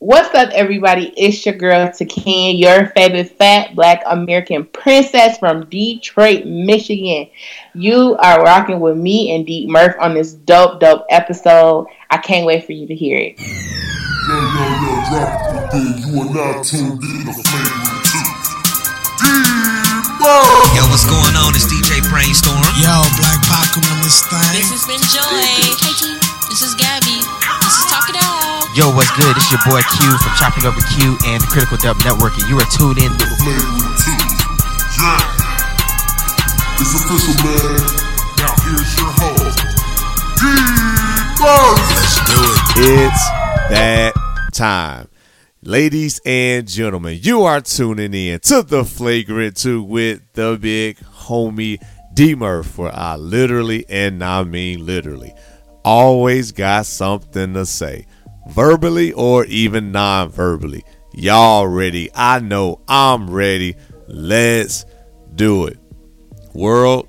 What's up, everybody? It's your girl Takin, your favorite fat black American princess from Detroit, Michigan. You are rocking with me and D Murph on this dope, dope episode. I can't wait for you to hear it. Yo, yo, yo, drop it thing. You are now tuned in to Flavor 2. Yo, what's going on? It's DJ Brainstorm. Yo, Black Pac on this thing. This has been Joy. Hey, T. This is Gabby. This is Talk It Out. Yo, what's good? It's your boy Q from Chopping Over Q and the Critical Dub Network, and you are tuned in to Flavor 2. Yeah. It's official, man. Now here's your host, D Murph. Let's do it. It's that time. Ladies and gentlemen, you are tuning in to the Flagrant 2 with the big homie D Murph, where I literally, and I mean literally, always got something to say, verbally or even non verbally. Y'all ready? I know I'm ready. Let's do it. World,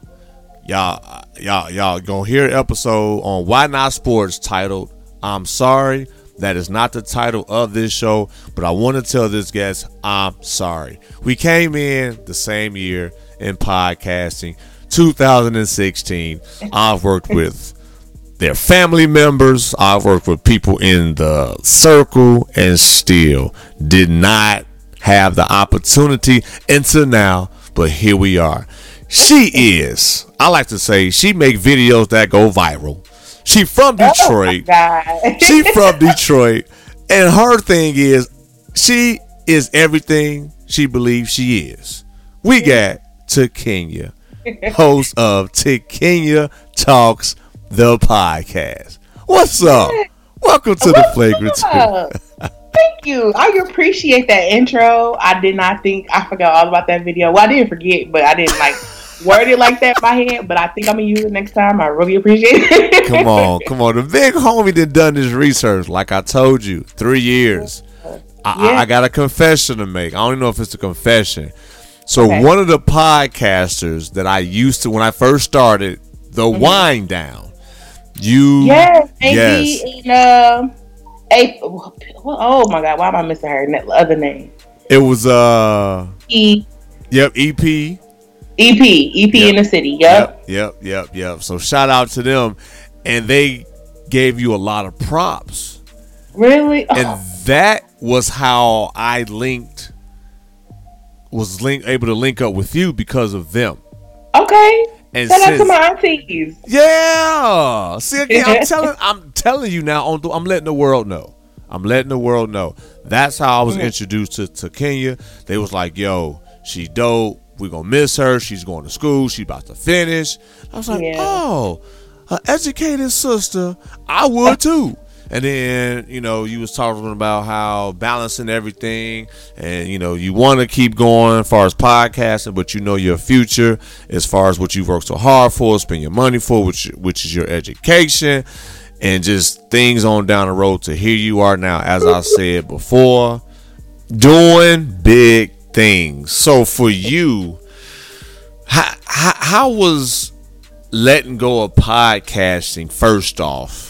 y'all, y'all, y'all gonna hear an episode on Why Not Sports titled "I'm Sorry." That is not the title of this show, but I want to tell this guest I'm sorry. We came in the same year in podcasting, 2016. I've worked with their family members. I've worked with people in the circle and still did not have the opportunity until now. But here we are. She is, I like to say, she make videos that go viral. She from oh Detroit. God. she from Detroit. And her thing is she is everything she believes she is. We got Takenya, host of Takenya Talks the podcast. What's up? Welcome to the What's Flagrant 2. up? Thank you. I appreciate that intro. I did not think I forgot all about that video. Well, I didn't forget, but I didn't like word it like that in my head. But I think I'm gonna use it next time. I really appreciate it. Come on, come on. The big homie that done this research, like I told you, three years. I, I, Yeah. I got a confession to make. I don't even know if it's a confession. So Okay. one of the podcasters that I used to when I first started, the mm-hmm. Wind Down. You Yes, yes. in uh, a, oh my god, why am I missing her na- other name? It was uh E yep, EP. Yep, EP EP Yep. in the city. Yep. yep, yep, yep. So shout out to them. And they gave you a lot of props. Really? and Oh, that was how I linked was link able to link up with you because of them. okay. And Shout out to my aunties. Yeah, see again, I'm telling I'm telling you now. On I'm letting the world know. I'm letting the world know. That's how I was mm. introduced to, to Kenya. They was like, "Yo, she dope. We gonna miss her. She's going to school. She about to finish." I was like, Yeah. "Oh, an educated sister. I would too." And then you know you was talking about how balancing everything, and you know you want to keep going as far as podcasting, but you know your future as far as what you've worked so hard for, spend your money for, which which is your education, and just things on down the road to here you are now. As I said before, doing big things. So for you, how how, how was letting go of podcasting first off?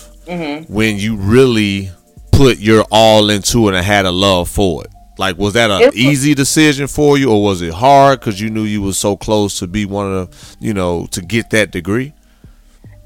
When you really put your all into it and had a love for it? Like, was that an easy decision for you, or was it hard because you knew you was so close to be one of the, you know, to get that degree?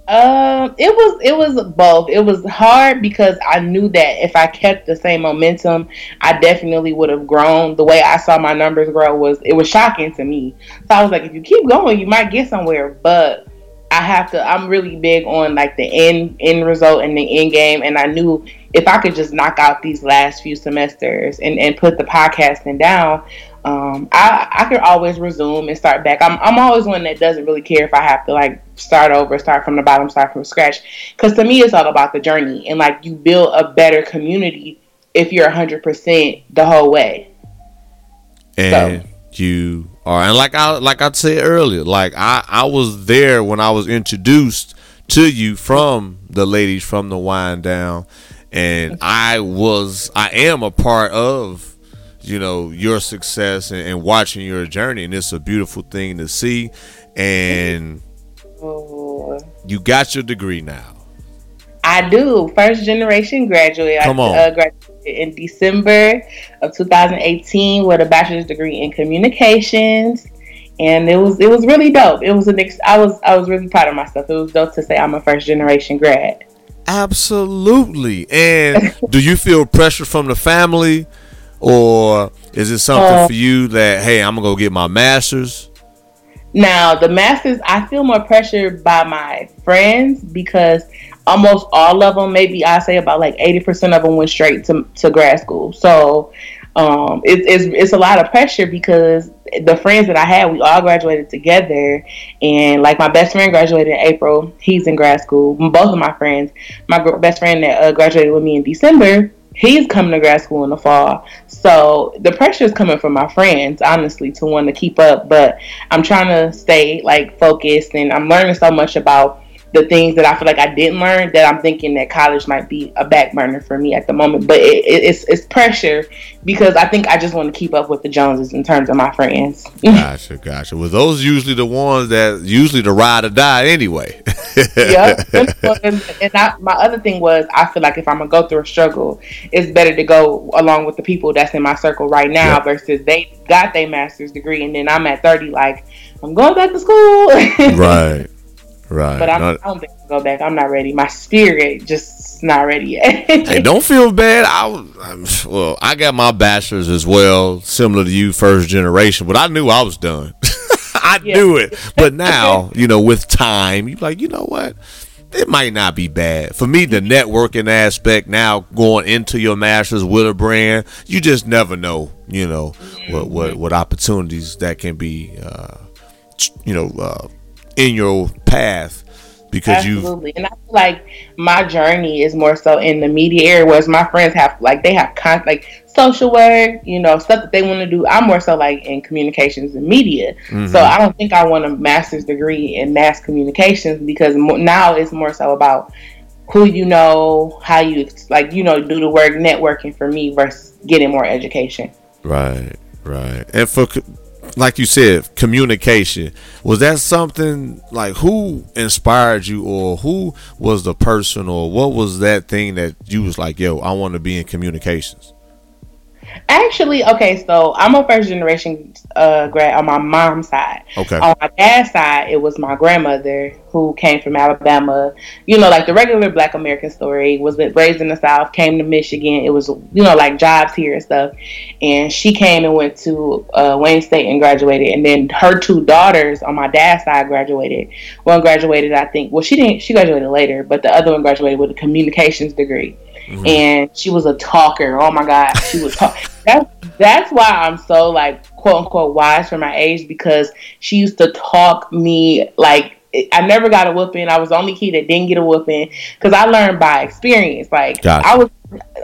Um, it was it was both. It was hard because I knew that if I kept the same momentum, I definitely would have grown. The way I saw my numbers grow was it was shocking to me. So I was like, if you keep going, you might get somewhere. But I have to. I'm really big on like the end end result and the end game. And I knew if I could just knock out these last few semesters and and put the podcasting down, um, I I could always resume and start back. I'm I'm always one that doesn't really care if I have to like start over, start from the bottom, start from scratch. Because to me, it's all about the journey and like you build a better community if you're hundred percent the whole way. and you and like I like I said earlier, like I I was there when I was introduced to you from the ladies from the wind down, and I was I am a part of you know your success and, and watching your journey, and it's a beautiful thing to see, and you got your degree now. I do first generation graduate. Come I, on. Uh, graduated in December of 2018 with a bachelor's degree in communications. And it was it was really dope. It was an ex- I was I was really proud of myself. It was dope to say I'm a first generation grad. Absolutely. And do you feel pressure from the family, or is it something Uh, for you that hey, I'm gonna go get my master's? Now, the masters, I feel more pressured by my friends because almost all of them, maybe I say about like 80% of them went straight to, to grad school. So um, it, it's, it's a lot of pressure because the friends that I had, we all graduated together. And like my best friend graduated in April, he's in grad school. Both of my friends, my best friend that uh, graduated with me in December, he's coming to grad school in the fall. So the pressure is coming from my friends, honestly, to want to keep up. But I'm trying to stay like focused, and I'm learning so much about the things that I feel like I didn't learn that I'm thinking that college might be a back burner for me at the moment. But it, it, it's it's pressure because I think I just want to keep up with the Joneses in terms of my friends. Gotcha, gotcha. Well, those usually the ones that usually the ride or die anyway. yeah. And, and I, my other thing was, I feel like if I'm gonna go through a struggle, it's better to go along with the people that's in my circle right now Yeah. versus they got their master's degree and then I'm at 30, like I'm going back to school. right, right. But I'm, No- I don't think I'll go back. I'm not ready. My spirit just not ready yet. hey, don't feel bad. I was, I'm, well, I got my bachelor's as well, similar to you, first generation. But I knew I was done. I Yeah. knew it. But now, you know, with time, you like, you know what? It might not be bad for me. The networking aspect now, going into your masters with a brand, you just never know. You know what what what opportunities that can be. Uh, you know, uh, in your path because you Absolutely. And I feel like my journey is more so in the media area, whereas my friends have like they have con- like social work, you know, stuff that they want to do. I'm more so like in communications and media. Mm-hmm. So I don't think I want a master's degree in mass communications because mo- now it's more so about who you know, how you like, you know, do the work, networking for me versus getting more education. Right, right. And for like you said, communication was that something like who inspired you, or who was the person, or what was that thing that you was like, yo, I want to be in communications. Actually, okay, so I'm a first generation uh, grad on my mom's side. Okay. On my dad's side, it was my grandmother who came from Alabama. You know, like the regular Black American story was raised in the South, came to Michigan. It was you know like jobs here and stuff. And she came and went to uh, Wayne State and graduated. And then her two daughters on my dad's side graduated. One graduated, I think. Well, she didn't. She graduated later, but the other one graduated with a communications degree Mm-hmm. and she was a talker. Oh my god, she was talk. That's that's why I'm so like quote unquote wise for my age because she used to talk me like I never got a whooping. I was the only kid that didn't get a whooping because I learned by experience. Like Gotcha. I was,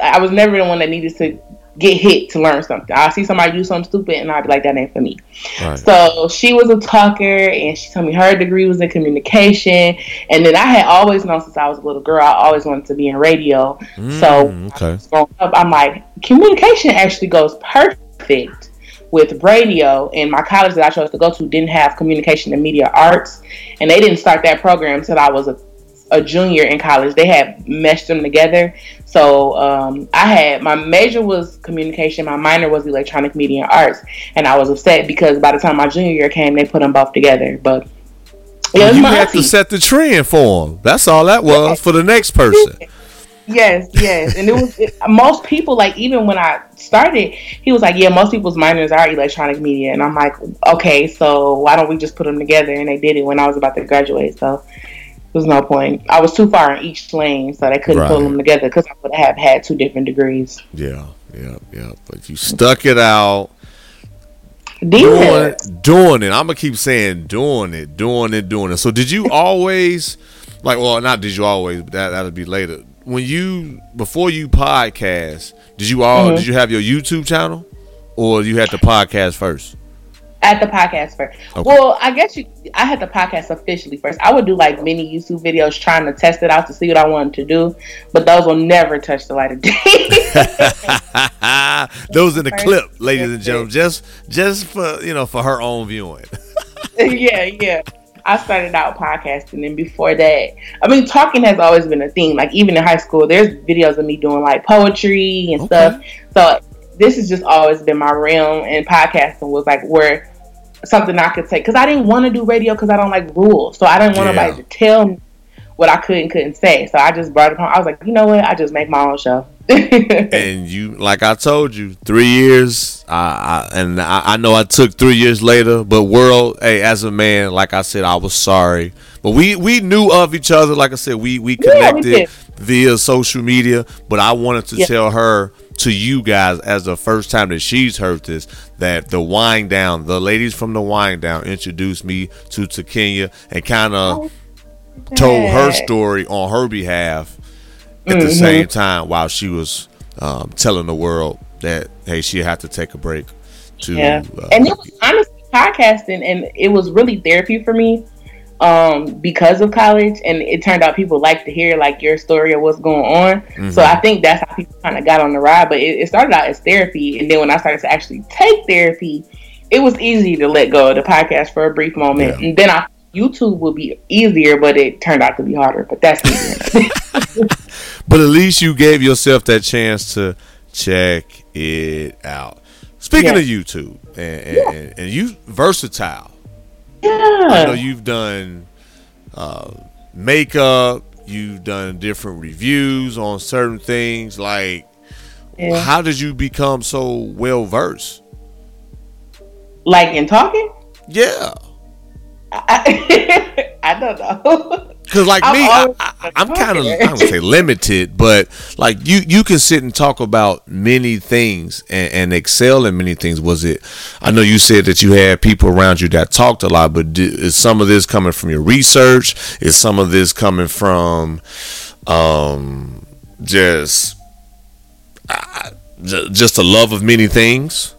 I was never the one that needed to get hit to learn something. I see somebody do something stupid and I'd be like, that ain't for me. Right. So she was a talker, and she told me her degree was in communication. And then I had always known since I was a little girl, I always wanted to be in radio. so Mm, okay. growing up, I'm like, communication actually goes perfect with radio. And my college that I chose to go to didn't have communication and media arts, and they didn't start that program until I was a, a junior in college. They had meshed them together. So um, I had my major was communication, my minor was electronic media and arts, and I was upset because by the time my junior year came, they put them both together. But yeah, you had to set the trend for them. That's all that was for the next person. Yes, yes, and it was it, most people like even when I started, he was like, "Yeah, most people's minors are electronic media," and I'm like, "Okay, so why don't we just put them together?" And they did it when I was about to graduate, so there was no point. I was too far in each lane, so they couldn't pull them together because I would have had two different degrees. Yeah, yeah, yeah. But you stuck it out. doing Doing it. I'm gonna keep saying doing it, doing it, doing it. So did you always like? Well, not did you always, but that that'll be later. When you before you podcast, did you all Mm-hmm. did you have your YouTube channel, or you had the podcast first? At the podcast first. Okay. Well, I guess you. I had the podcast officially first. I would do like mini YouTube videos trying to test it out to see what I wanted to do, but those will never touch the light of day. Those in the clip, ladies and gentlemen, just just for you know for her own viewing. yeah, yeah. I started out podcasting, and before that, I mean, talking has always been a thing. Like even in high school, there's videos of me doing like poetry and Okay. stuff. So this has just always been my realm, and podcasting was like where something I could take because I didn't want to do radio because I don't like rules. So I didn't want Yeah. nobody to tell me what I could and couldn't say. So I just brought it home. I was like, you know what? I just make my own show. and you like I told you, three years. I, I and I, I know I took three years later, but world, hey, as a man, like I said, I was sorry. But we we knew of each other. Like I said, we we Yeah, we connected via social media. But I wanted to Yeah. tell her to you guys as the first time that she's heard this that the wind down, the ladies from the wind down introduced me to Takenya and kind of told her story on her behalf at the Mhm. same time while she was um, telling the world that hey she had to take a break to Yeah, uh, and it was honestly podcasting, and it was really therapy for me um, because of college. And it turned out people like to hear like your story of what's going on. Mm-hmm. So I think that's how people kind of got on the ride. But it, it started out as therapy, and then when I started to actually take therapy, it was easy to let go of the podcast for a brief moment, Yeah. and then I. YouTube would be easier, but it turned out to be harder. But that's but at least you gave yourself that chance to check it out speaking Yeah. of YouTube and, and, and, and you versatile I know you've done uh, makeup you've done different reviews on certain things like yeah. how did you become so well versed like in talking. yeah I, I don't know. Cause like I'm me, I, always I, I'm kind of. I would say limited, but like you you can sit and talk about many things and, and excel in many things. Was it? I know you said that you had people around you that talked a lot, but di- is some of this coming from your research? Is some of this coming from um just uh, just a love of many things?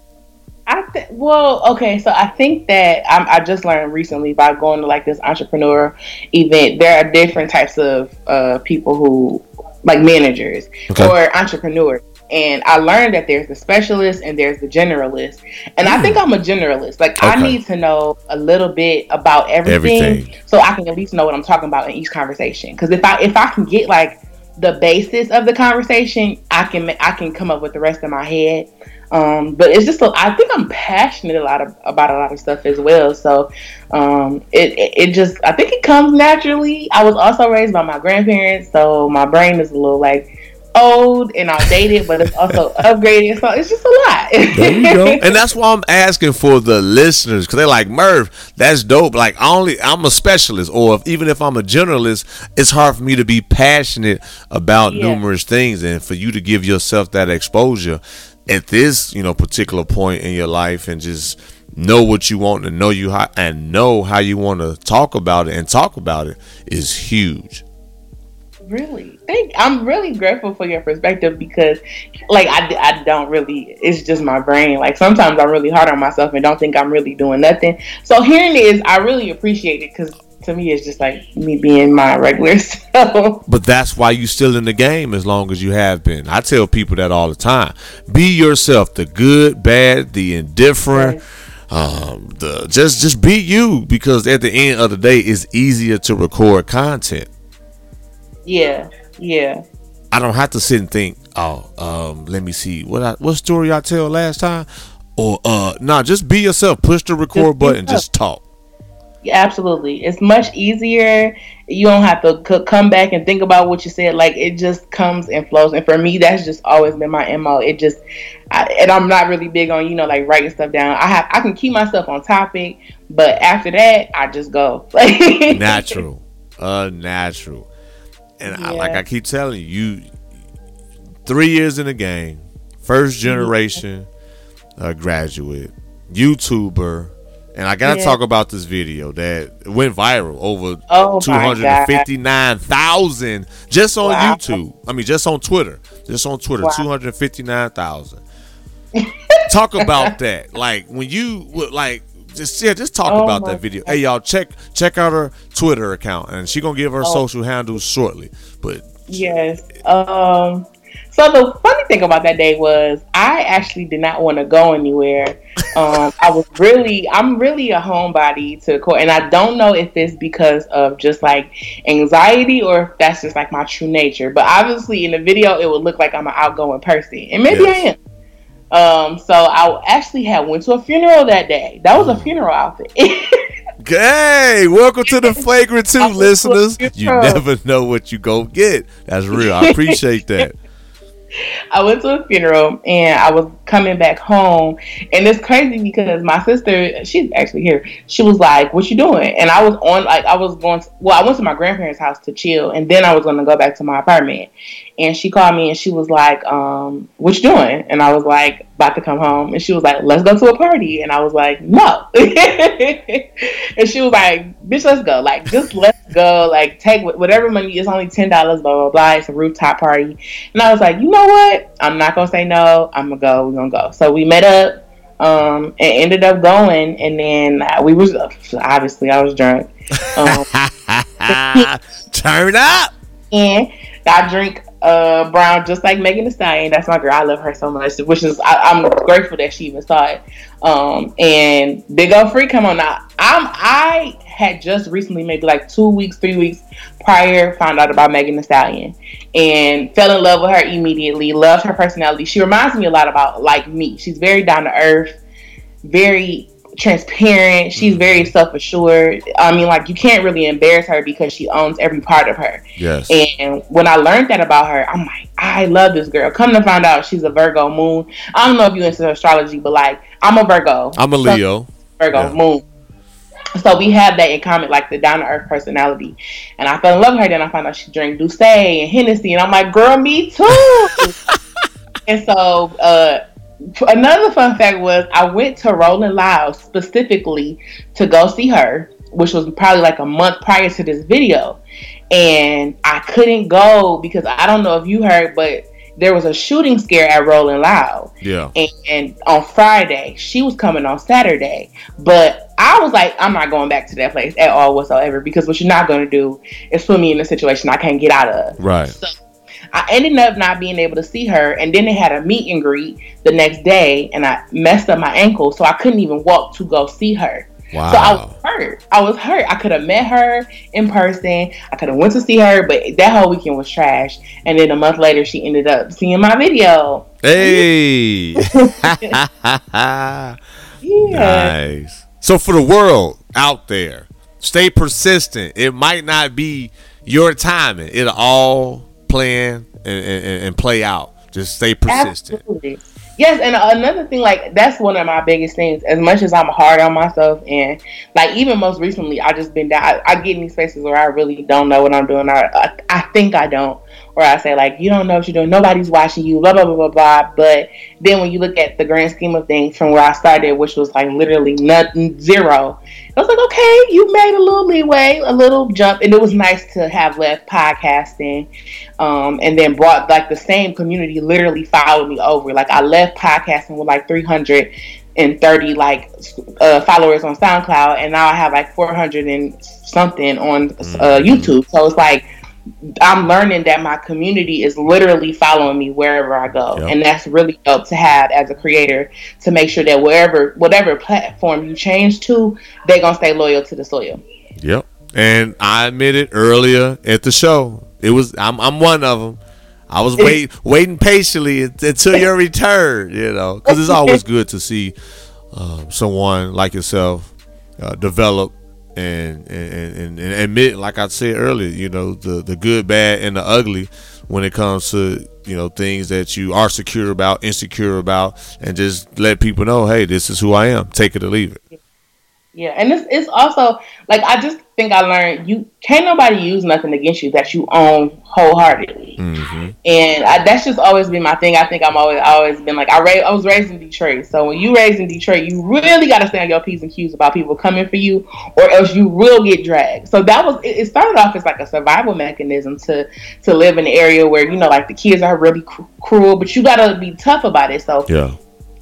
I well, okay, so I think that I'm, I just learned recently by going to like this entrepreneur event. There are different types of uh, people who like managers Okay. or entrepreneurs, and I learned that there's the specialist and there's the generalist. And I think I'm a generalist. Like I Hmm. Need to know a little bit about everything, Everything. so I can at least know what I'm talking about in each conversation. Because if I if I can get like the basis of the conversation, I can I can come up with the rest in my head. Um, but it's just a, I think I'm passionate a lot of, about a lot of stuff as well. So um, it, it it just I think it comes naturally. I was also raised by my grandparents, so my brain is a little like old and outdated, but it's also upgraded. So it's just a lot. There you go. and that's why I'm asking for the listeners because they're like, Murph, that's dope. Like, only I'm a specialist, or if, even if I'm a generalist, it's hard for me to be passionate about Yeah. numerous things, and for you to give yourself that exposure at this, you know, particular point in your life, and just know what you want and know you how and know how you want to talk about it and talk about it is huge. Really, thank. I'm really grateful for your perspective because, like, I, I don't really. It's just my brain. Like sometimes I'm really hard on myself and don't think I'm really doing nothing. So hearing this, I really appreciate it because to me it's just like me being my regular self. But that's why you still in the game as long as you have been. I tell people that all the time. Be yourself, the good, bad, the indifferent, um, the just just be you because at the end of the day it's easier to record content. Yeah, yeah, I don't have to sit and think, oh, um, let me see what I, what story I tell last time. Or uh nah, just be yourself. Push the record Just button, just talk. Yeah. Absolutely, it's much easier. You don't have to c- come back and think about what you said. Like it just comes and flows. And for me, that's just always been my mo. It just, I, and I'm not really big on you know like writing stuff down. I have I can keep myself on topic, but after that, I just go natural, unnatural. And I, like I keep telling you, you three years in the game, first generation uh, graduate, YouTuber, and I gotta Yeah. talk about this video that went viral over Oh two hundred and fifty nine thousand just on Wow. YouTube. I mean, just on Twitter, just on Twitter, Wow. two hundred fifty nine thousand. talk about that, like when you would like. Just yeah, just talk Oh about that video. Hey y'all, check check out her Twitter account, and she gonna give her Oh. social handles shortly. But Yes. Um. So the funny thing about that day was I actually did not want to go anywhere. Um, I was really, I'm really a homebody to core, and I don't know if it's because of just like anxiety or if that's just like my true nature. But obviously, in the video, it would look like I'm an outgoing person, and maybe Yes. I am. Um, so I actually had went to a funeral that day. That was a funeral outfit. Hey, welcome to the Flagrant 2, listeners. You never know what you go get. That's real. I appreciate that. I went to a funeral and I was coming back home, and it's crazy because my sister, she's actually here. She was like, "What you doing?" And I was on, like, I was going. To, well, I went to my grandparents' house to chill, and then I was going to go back to my apartment. And she called me and she was like, um, "What you doing?" And I was like, "About to come home." And she was like, "Let's go to a party." And I was like, "No." and she was like, "Bitch, let's go. Like, just let's go. Like, take whatever money. It's only ten dollars. Blah blah blah. It's a rooftop party." And I was like, "You know what? I'm not gonna say no. I'm gonna go. We're gonna go." So we met up. Um, and ended up going, and then we was obviously I was drunk. Um, Turn up. and I drink uh brown just like Megan Thee Stallion. That's my girl. I love her so much, which is I, I'm grateful that she even saw it. Um, and Big O Free come on now. I'm I had just recently, maybe like two weeks, three weeks prior, found out about Megan Thee Stallion and fell in love with her immediately. Loved her personality. She reminds me a lot about like me. She's very down to earth, very transparent. She's very self assured. I mean, like you can't really embarrass her because she owns every part of her. Yes. And when I learned that about her, I'm like, I love this girl. Come to find out, she's a Virgo moon. I don't know if you into astrology, but like, I'm a Virgo. I'm a Leo. Virgo Yeah. moon. So we have that in common, like the down to earth personality. And I fell in love with her. Then I found out she drank D'ussé and Hennessy, and I'm like, girl, me too. and so uh, another fun fact was I went to Rolling Loud specifically to go see her, which was probably like a month prior to this video. And I couldn't go because I don't know if you heard, but there was a shooting scare at Rolling Loud Yeah. and, and on Friday she was coming on Saturday. But I was like, I'm not going back to that place at all whatsoever because what you're not going to do is put me in a situation I can't get out of. Right. So I ended up not being able to see her, and then they had a meet and greet the next day, and I messed up my ankle, so I couldn't even walk to go see her. Wow. So I was hurt. I was hurt. I could have met her in person. I could have went to see her, but that whole weekend was trash. And then a month later, she ended up seeing my video. Hey. Yeah. nice. So for the world out there, stay persistent. It might not be your timing. It'll all plan and, and, and play out. Just stay persistent. Absolutely. Yes, and another thing, like that's one of my biggest things. As much as I'm hard on myself, and like even most recently, I just been down. I, I get in these spaces where I really don't know what I'm doing. I, I I think I don't, or I say like you don't know what you're doing. Nobody's watching you. Blah blah blah blah blah. But then when you look at the grand scheme of things from where I started, which was like literally nothing, zero, I was like, okay, you made a little leeway, a little jump, and it was nice to have left podcasting, um, and then brought like the same community literally followed me over. Like I left podcasting with like three hundred and thirty like uh, followers on SoundCloud, and now I have like four hundred and something on uh, YouTube. So it's like. I'm learning that my community is literally following me wherever I go, Yep. and that's really dope to have as a creator to make sure that wherever, whatever platform you change to, they're gonna stay loyal to the soil. Yep. And I admitted earlier at the show, it was I'm I'm one of them. I was wait waiting patiently until your return. You know, because it's always good to see um, someone like yourself uh, develop and and, and and admit, like I said earlier, you know, the the good, bad, and the ugly when it comes to you know things that you are secure about, insecure about, and just let people know, hey, this is who I am. Take it or leave it. Yeah, and it's it's also like I just think I learned you can't nobody use nothing against you that you own wholeheartedly, Mm-hmm. and I, that's just always been my thing. I think I'm always always been like I ra- I was raised in Detroit, so when you raised in Detroit, you really got to stand your p's and q's about people coming for you, or else you will get dragged. So that was it. it started off as like a survival mechanism to to live in an area where you know like the kids are really cr- cruel, but you got to be tough about it. So Yeah.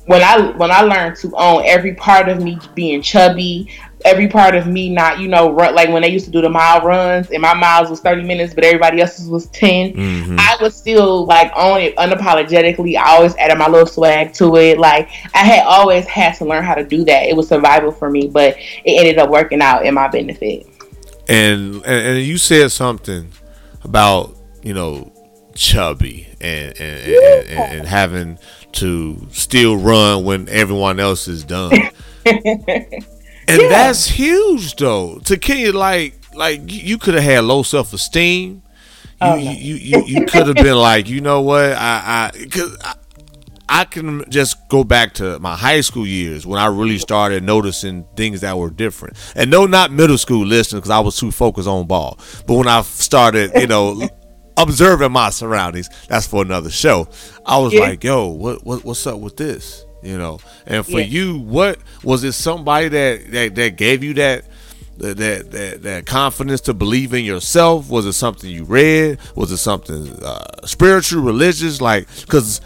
When I when I learned to own every part of me being chubby, every part of me not, you know, run like when they used to do the mile runs and my miles was 30 minutes, but everybody else's was 10. Mhm. I was still like on it unapologetically. I always added my little swag to it. Like I had always had to learn how to do that. It was survival for me, but it ended up working out in my benefit. and, and and you said something about you know chubby and and, and, and, and having to still run when everyone else is done and that's huge though Takenya like like you- could have had low self-esteem you, Oh, no. you, you, you could have been like you know what I I, cause I I can just go back to my high school years when I really started noticing things that were different. And no, not middle school listening because I was too focused on ball. But when I started, you know, observing my surroundings, that's for another show. I was Yeah. like, yo, what, what what's up with this? You know, and for Yeah. you, what was it? Somebody that that, that gave you that. That, that that confidence to believe in yourself was it something you read was it something uh, spiritual religious like because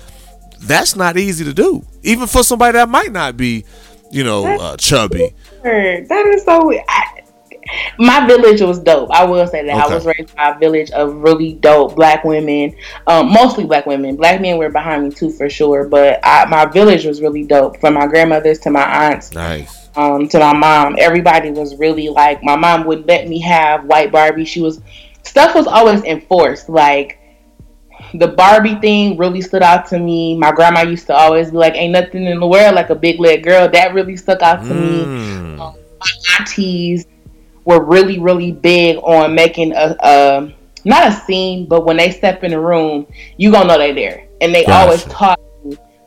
that's not easy to do, even for somebody that might not be, you know, uh, chubby. That is so. I, my village was dope. I will say that Okay. I was raised by a village of really dope black women, um, mostly black women. Black men were behind me too, for sure. But I, my village was really dope. From my grandmothers to my aunts, Nice. um, to my mom, everybody was really like. My mom wouldn't let me have white Barbie. She was stuff was always enforced. Like the Barbie thing really stood out to me. My grandma used to always be like, "Ain't nothing in the world like a big leg girl." That really stuck out to me Mm. my aunties were really really big on making a, a not a scene but when they step in the room you gonna know they're there and they Gotcha. always taught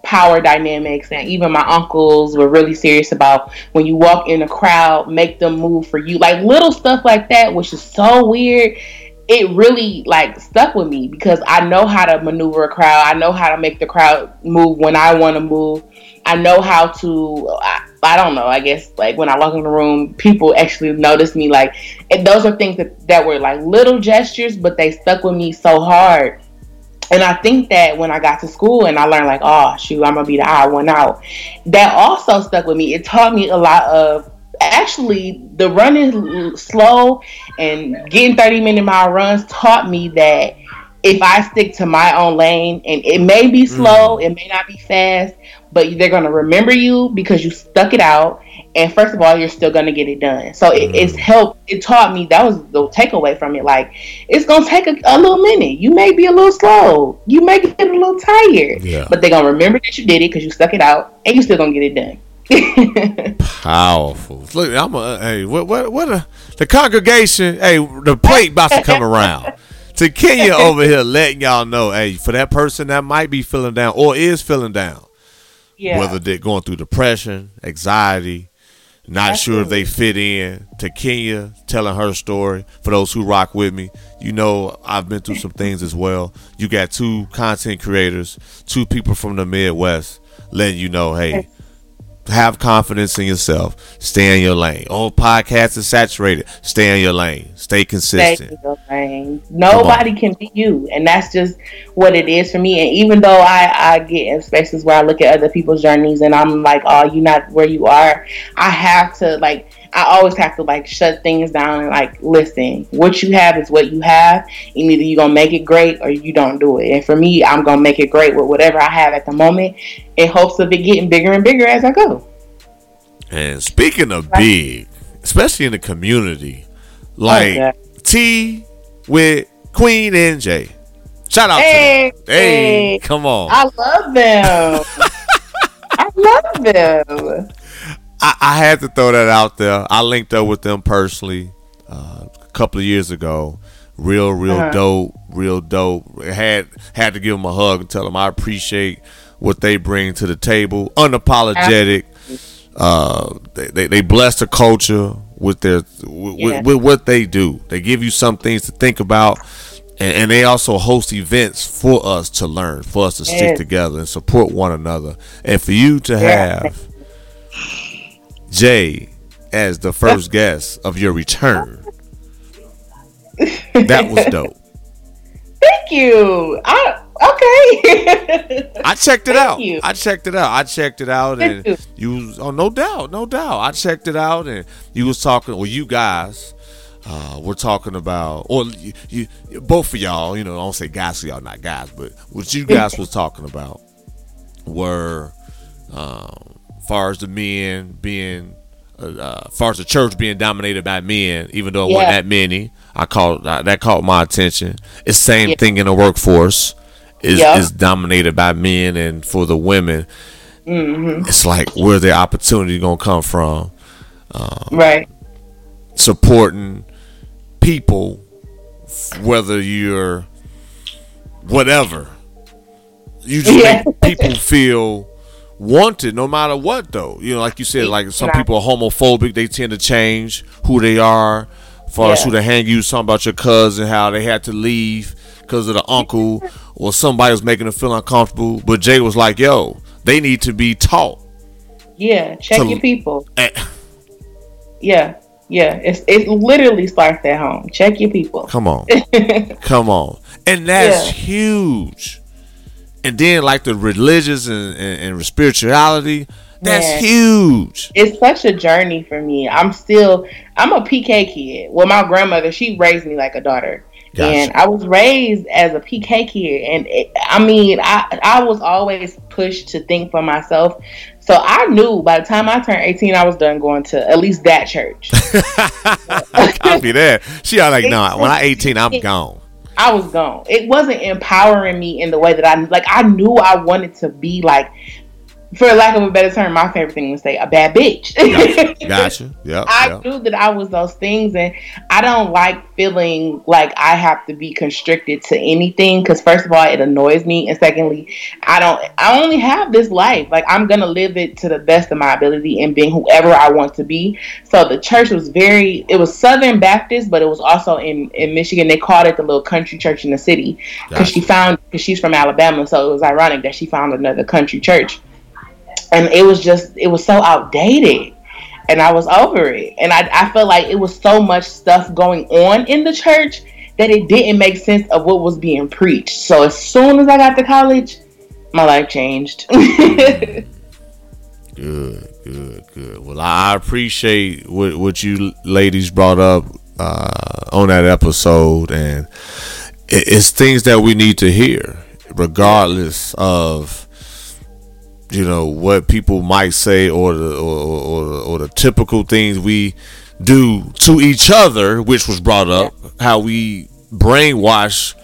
power dynamics and even my uncles were really serious about when you walk in a crowd make them move for you like little stuff like that which is so weird it really like stuck with me because I know how to maneuver a crowd. I know how to make the crowd move when I want to move. I know how to. I, I don't know. I guess like when I walk in the room, people actually notice me. Like, those are things that that were like little gestures, but they stuck with me so hard. And I think that when I got to school and I learned like, oh shoot, I'm gonna be the odd one out. That also stuck with me. It taught me a lot of actually the running slow and getting 30 minute mile runs taught me that if I stick to my own lane and it may be mm. slow, it may not be fast, but they're gonna remember you because you stuck it out. And first of all, you're still gonna get it done. So it, it's mm. helped. It taught me that was the takeaway from it. Like it's gonna take a, a little minute. You may be a little slow. You may get a little tired. Yeah. But they're gonna remember that you did it because you stuck it out, and you're still gonna get it done. Powerful. Look, I'm a hey. What what what? A, the congregation. Hey, the plate about to come around. Takenya over here, letting y'all know, hey, for that person that might be feeling down or is feeling down, yeah. whether they're going through depression, anxiety, not sure if they fit in. Takenya telling her story. For those who rock with me, you know I've been through some things as well. You got two content creators, two people from the Midwest, letting you know, hey, have confidence in yourself. Stay in your lane. All podcasts is saturated. Stay in your lane. Stay Stay consistent. in your lane. Nobody can be you, and that's just what it is for me. And even though I I get in spaces where I look at other people's journeys and I'm like, oh, you're not where you are. I have to like. I always have to like shut things down and like listen. What you have is what you have, and either you're gonna make it great or you don't do it. And for me, I'm gonna make it great with whatever I have at the moment, in hopes of it getting bigger and bigger as I go. And speaking of big, especially in the community, oh, like Okay. T with Queen NJ. Shout out Hey, to them. Hey, hey. come on. I love them. I love them. I, I had to throw that out there. I linked up with them personally uh, a couple of years ago. Real, real Uh-huh. dope, real dope. Had had to give them a hug and tell them I appreciate what they bring to the table. Unapologetic. Uh, they, they they bless the culture with their with, Yeah. with, with what they do. They give you some things to think about. And, and they also host events for us to learn, for us to stick together and support one another, and for you to Yeah. Jay as the first guest of your return. That was dope. Thank you. I okay. I checked it Thank out. you. I checked it out. I checked it out, Thank and you was oh no doubt, no doubt. I checked it out, and you was talking. Well, you guys uh, were talking about, or you, you both of y'all. You know, I don't say guys, so y'all not guys, but what you guys was talking about were, um, far as the men being. Uh, uh, far as the church being dominated by men, even though it wasn't that many, I uh, that caught my attention. It's same Yeah. thing in the workforce is Yeah. is dominated by men, and for the women, Mm-hmm. it's like where the opportunity gonna come from. right. Supporting people, whether you're whatever, you just Yeah. make people feel wanted no matter what. Though you know, like you said, like some people are homophobic, they tend to change who they are. As Yeah. who they hang you, something about your cousin, how they had to leave because of the uncle, or somebody was making them feel uncomfortable. But Jay was like, "Yo, they need to be taught." Yeah. Check So- your people. Yeah. Yeah. It's it literally starts at home. Check your people. Come on. Come on. And that's Yeah. huge. And then like the religious and, and, and spirituality, that's Man. huge. it's such a journey for me. I'm still I'm a PK kid. Well, my grandmother she raised me like a daughter, Gotcha. and I was raised as a PK kid. And it, I mean, I I was always pushed to think for myself. So I knew by the time I turned 18, I was done going to at least that church. Copy that. She all like, no, when I 18, I'm gone. I was gone. It wasn't empowering me in the way that I like. I knew I wanted to be like, for lack of a better term, my favorite thing to say, a bad bitch. Gotcha. Yep. I yep. knew that I was those things, and I don't like feeling like I have to be constricted to anything. Because first of all, it annoys me, and secondly, I don't. I only have this life. Like I'm gonna live it to the best of my ability and being whoever I want to be. So the church was very. It was Southern Baptist, but it was also in in Michigan. They called it the little country church in the city because she found because she's from Alabama. So it was ironic that she found another country church, and it was just it was so outdated and I was over it. And I, I felt like it was so much stuff going on in the church that it didn't make sense of what was being preached. So as soon as I got to college, my life changed. Good, good, good. Well, I appreciate what what you ladies brought up uh, on that episode, and it's things that we need to hear, regardless of you know what people might say or the or, or, or, the, or the typical things we do to each other, which was brought up, how we brainwash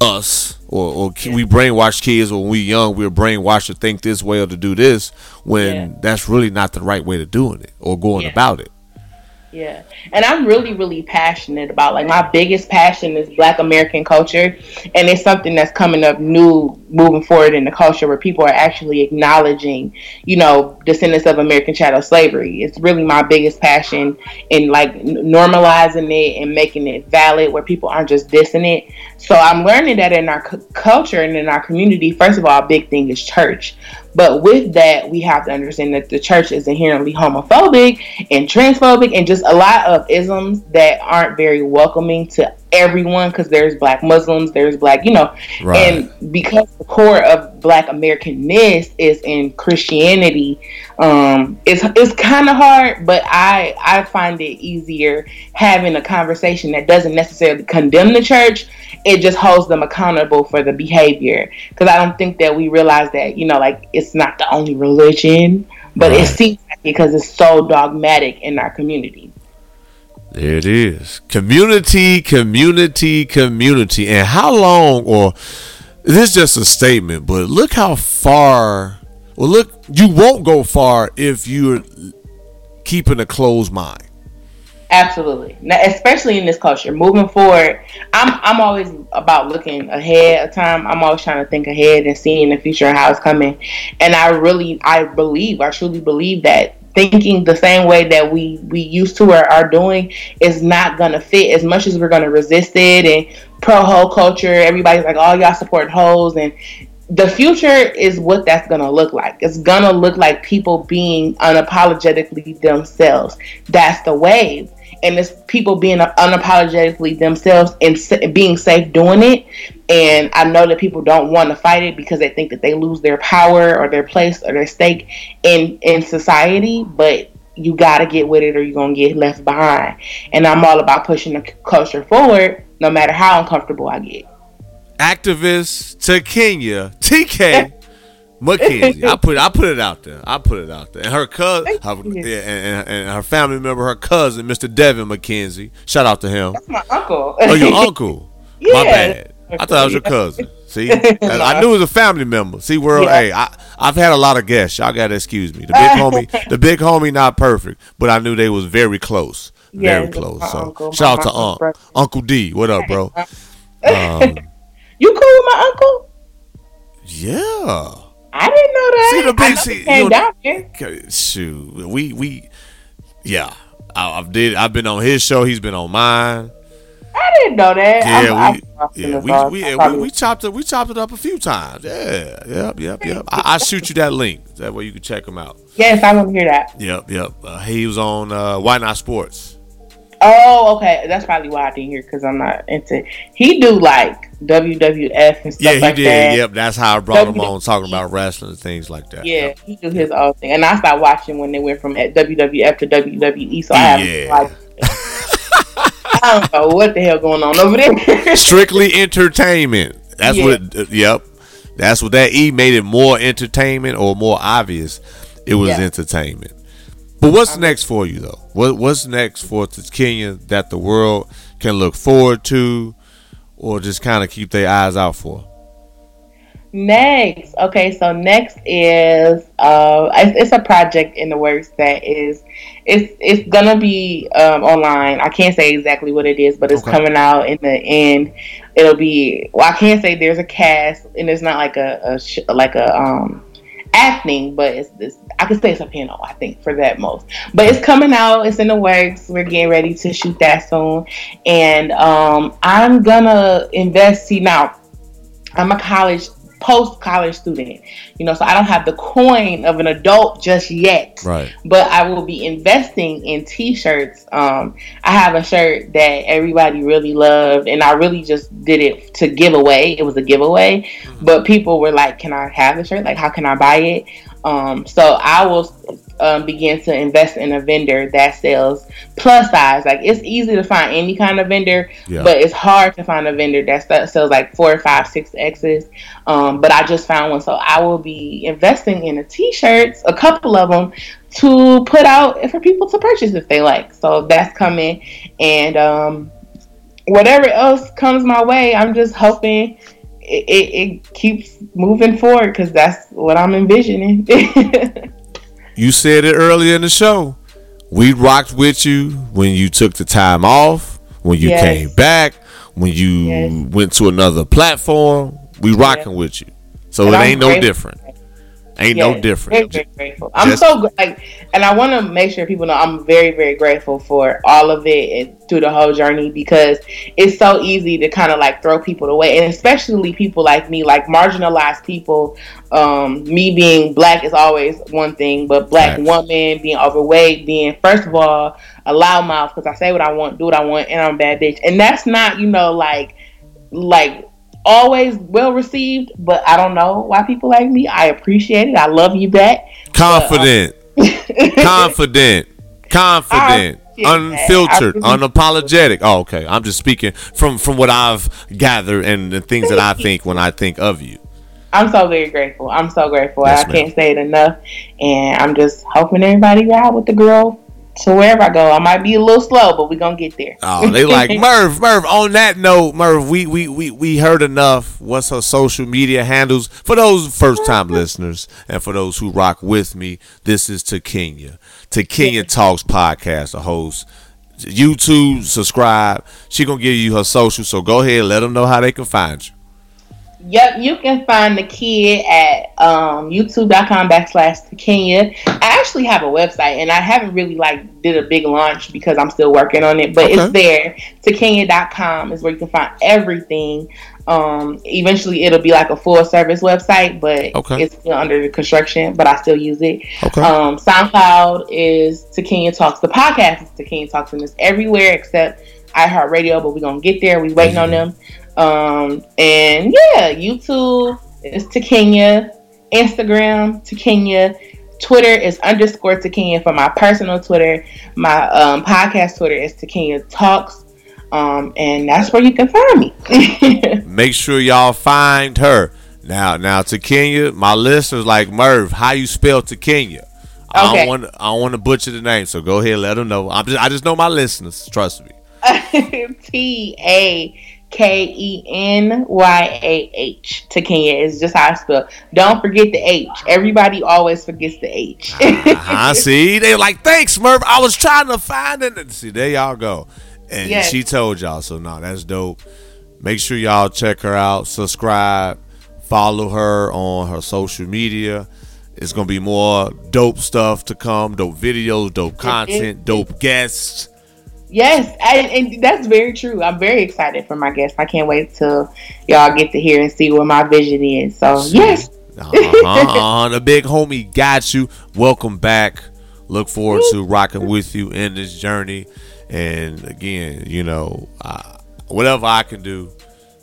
us or, or ki- we brainwash kids when we young we're brainwashed to think this way or to do this when Yeah. that's really not the right way to doing it or going Yeah. about it Yeah. And I'm really, really passionate about like my biggest passion is black American culture. And it's something that's coming up new moving forward in the culture where people are actually acknowledging, you know, descendants of American chattel slavery. It's really my biggest passion in like normalizing it and making it valid where people aren't just dissing it. So I'm learning that in our c- culture and in our community, first of all, a big thing is church. But with that, we have to understand that the church is inherently homophobic and transphobic and just a lot of isms that aren't very welcoming to everyone because there's black Muslims, there's black, you know, Right. and because the core of black Americanness is in Christianity, um, it's it's kind of hard, but I I find it easier having a conversation that doesn't necessarily condemn the church. It just holds them accountable for the behavior because I don't think that we realize that you know like it's not the only religion, but it seems like it because it's so dogmatic in our community. There it is. Community, community, community. And how long, or this is just a statement, but look how far, well, look, you won't go far if you're keeping a closed mind. Absolutely, now, especially in this culture. Moving forward, I'm I'm always about looking ahead of time. I'm always trying to think ahead and seeing the future and how it's coming. And I really, I believe, I truly believe that thinking the same way that we we used to or are doing is not gonna fit. As much as we're gonna resist it and pro hoe culture, everybody's like, "Oh, y'all support hoes," and the future is what that's gonna look like. It's gonna look like people being unapologetically themselves. That's the wave. And it's people being unapologetically themselves and being safe doing it. And I know that people don't want to fight it because they think that they lose their power or their place or their stake in in society. But you got to get with it or you're going to get left behind. And I'm all about pushing the culture forward no matter how uncomfortable I get. Activist Takenya, TK McKenzie. I put I put it out there. I put it out there. And her cousin, her, yeah, and, and, her family member, her cousin, Mr. Devin McKenzie. Shout out to him. That's my uncle. Oh, your uncle. Yeah. My bad. I thought I was your cousin. See, I knew it was a family member. See, world. Yeah. Hey, I I've had a lot of guests. Y'all gotta excuse me. The big homie, the big homie, not perfect, but I knew they was very close, Yeah, very close. So uncle, shout out to Unc, brother. Uncle D. What up, bro? Um, You cool with my uncle? yeah. I didn't know that. See the big see, came down here. Okay, Shoot, we we, yeah. I, I've did. I've been on his show. He's been on mine. I didn't know that. Yeah, I'm, we, I'm yeah, we, we, yeah, we, we chopped it. We chopped it up a few times. Yeah, yep, yep, yep. I, I shoot you that link. That way you can check him out. yes, I want to hear that. Yep, yep. Uh, he was on uh, Why Not Sports. Oh, okay. That's probably why I didn't hear because I'm not into. He do like WWF and stuff Yeah, he like did. that. Yep, that's how I brought him on talking about wrestling and things like that. Yeah, Yep. he did his own thing, and I stopped watching when they went from WWF to WWE. So I haven't. Yeah. Like, I don't know what the hell going on over there. Strictly entertainment. That's Yeah. what. Uh, yep, that's what that E made it more entertainment or more obvious. It was Yeah. entertainment. But what's next for you though? What What's next for Kenya that the world can look forward to, or just kind of keep their eyes out for? Next, okay, so next is uh, it's, it's a project in the works that is it's it's gonna be um, online. I can't say exactly what it is, but it's Okay. coming out in the end. It'll be well, I can't say there's a cast, and it's not like a, a sh- like a um acting, but it's, this. I could say it's a panel. I think for that most, but it's coming out. It's in the works. We're getting ready to shoot that soon, and um, I'm gonna invest. See now, I'm a college post college student, you know, so I don't have the coin of an adult just yet. Right. But I will be investing in t-shirts. Um, I have a shirt that everybody really loved, and I really just did it to give away. It was a giveaway, but people were like, "Can I have the shirt? Like, how can I buy it?" Um, so I will um, begin to invest in a vendor that sells plus size. Like it's easy to find any kind of vendor, Yeah. but it's hard to find a vendor that sells like four, five, six X's. Um, but I just found one, so I will be investing in the t-shirts, a couple of them, to put out for people to purchase if they like. So that's coming, and um, whatever else comes my way, I'm just hoping. It, it, it keeps moving forward because that's what I'm envisioning. You said it earlier in the show. We rocked with you when you took the time off, when you Yes. came back, when you Yes. went to another platform. We rocking with you. So And it I'm ain't no grateful. different. Ain't no different. Very, very grateful. I'm Just- so like, and I want to make sure people know I'm very, very grateful for all of it and through the whole journey because it's so easy to kind of like throw people away, and especially people like me, like marginalized people. Um, me being black is always one thing, but black Facts. woman being overweight, being first of all a loudmouth because I say what I want, do what I want, and I'm a bad bitch, and that's not you know like like always well received, but I don't know why people like me. I appreciate it. I love you back. Confident. confident. Confident. I appreciate that. Unfiltered. Unapologetic. Oh, okay. I'm just speaking from from what I've gathered and the things that I think when I think of you. I'm so very grateful. I'm so grateful. Yes, I can't say it enough. And I'm just hoping everybody ride with the girl to wherever I go. I might be a little slow, but we're gonna get there. Oh, they like Murph. Murph. On that note, Murph, we we we we heard enough. What's her social media handles for those first time listeners and for those who rock with me? This is Takenya, to Kenya Talks podcast. A host, YouTube, subscribe. She gonna give you her social, so go ahead, and let them know how they can find you. Yep, you can find the kid at um, youtube.com backslash Kenya. I actually have a website and I haven't really like did a big launch because I'm still working on it, but Okay. it's there. Takenya.com is where you can find everything. Um, eventually, it'll be like a full service website, but Okay. it's still under construction. But I still use it. Okay. Um, SoundCloud is Takenya Talks. The podcast is Takenya Talks, and it's everywhere except iHeartRadio. But we're gonna get there. We're waiting on them. Um, and yeah, YouTube is Takenya. Instagram Takenya. Twitter is underscore Takenya for my personal Twitter. My um, podcast Twitter is Takenya Talks. Um, and that's where you can find me. Make sure y'all find her. Now, now Takenya, my listeners like Murph, how you spell to Kenya? I don't want I don't want to butcher the name, so go ahead, let them know. I'm just I just know my listeners. Trust me. T A K E N Y A H. Takenya is just how I spell. Don't forget the H. Everybody always forgets the H. Ah, I see. They like, thanks, Murph. I was trying to find it. And See, there y'all go. And Yes. she told y'all, so no, that's dope. Make sure y'all check her out, subscribe, follow her on her social media. It's gonna be more dope stuff to come, dope videos, dope content, dope guests. Yes, and, and that's very true. I'm very excited for my guests. I can't wait till y'all get to hear and see where my vision is. So yes, Uh-huh, the big homie got you. Welcome back. Look forward to rocking with you in this journey. And again, you know, uh, whatever I can do,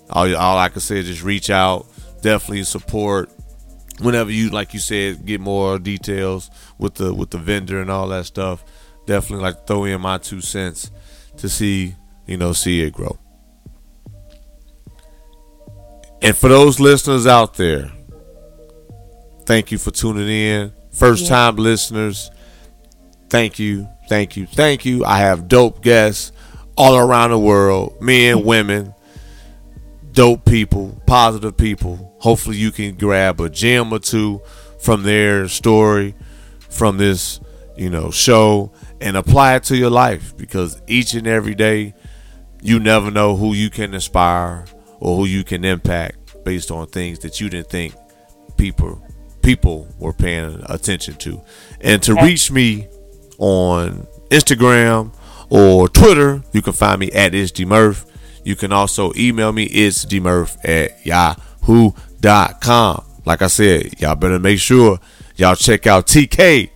all, all I can say is just reach out. Definitely support. Whenever you, like you said, get more details with the with the vendor and all that stuff. Definitely like throw in my two cents to see, you know, see it grow. And for those listeners out there, thank you for tuning in. First time listeners, thank you, thank you, thank you. I have dope guests all around the world, men, women, dope people, positive people. Hopefully, you can grab a gem or two from their story, from this, you know, show, and apply it to your life because each and every day, you never know who you can inspire or who you can impact based on things that you didn't think people people were paying attention to. And to reach me on Instagram or Twitter, you can find me at isdmurph. You can also email me isdmurph at yahoo.com. Like I said, y'all better make sure y'all check out TK,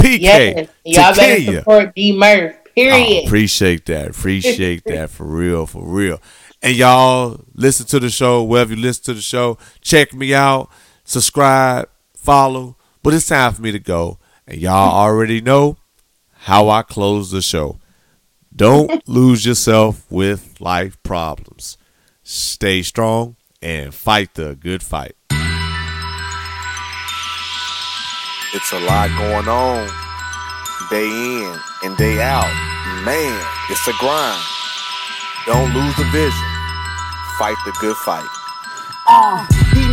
PK, yes, y'all better support D Murph. Oh, Period. appreciate that. Appreciate that for real, for real. And y'all listen to the show, wherever you listen to the show. Check me out, subscribe, follow. But it's time for me to go. And y'all already know how I close the show. Don't lose yourself with life problems. Stay strong and fight the good fight. It's a lot going on day in and day out. Man, it's a grind. Don't lose the vision. Fight the good fight. Uh,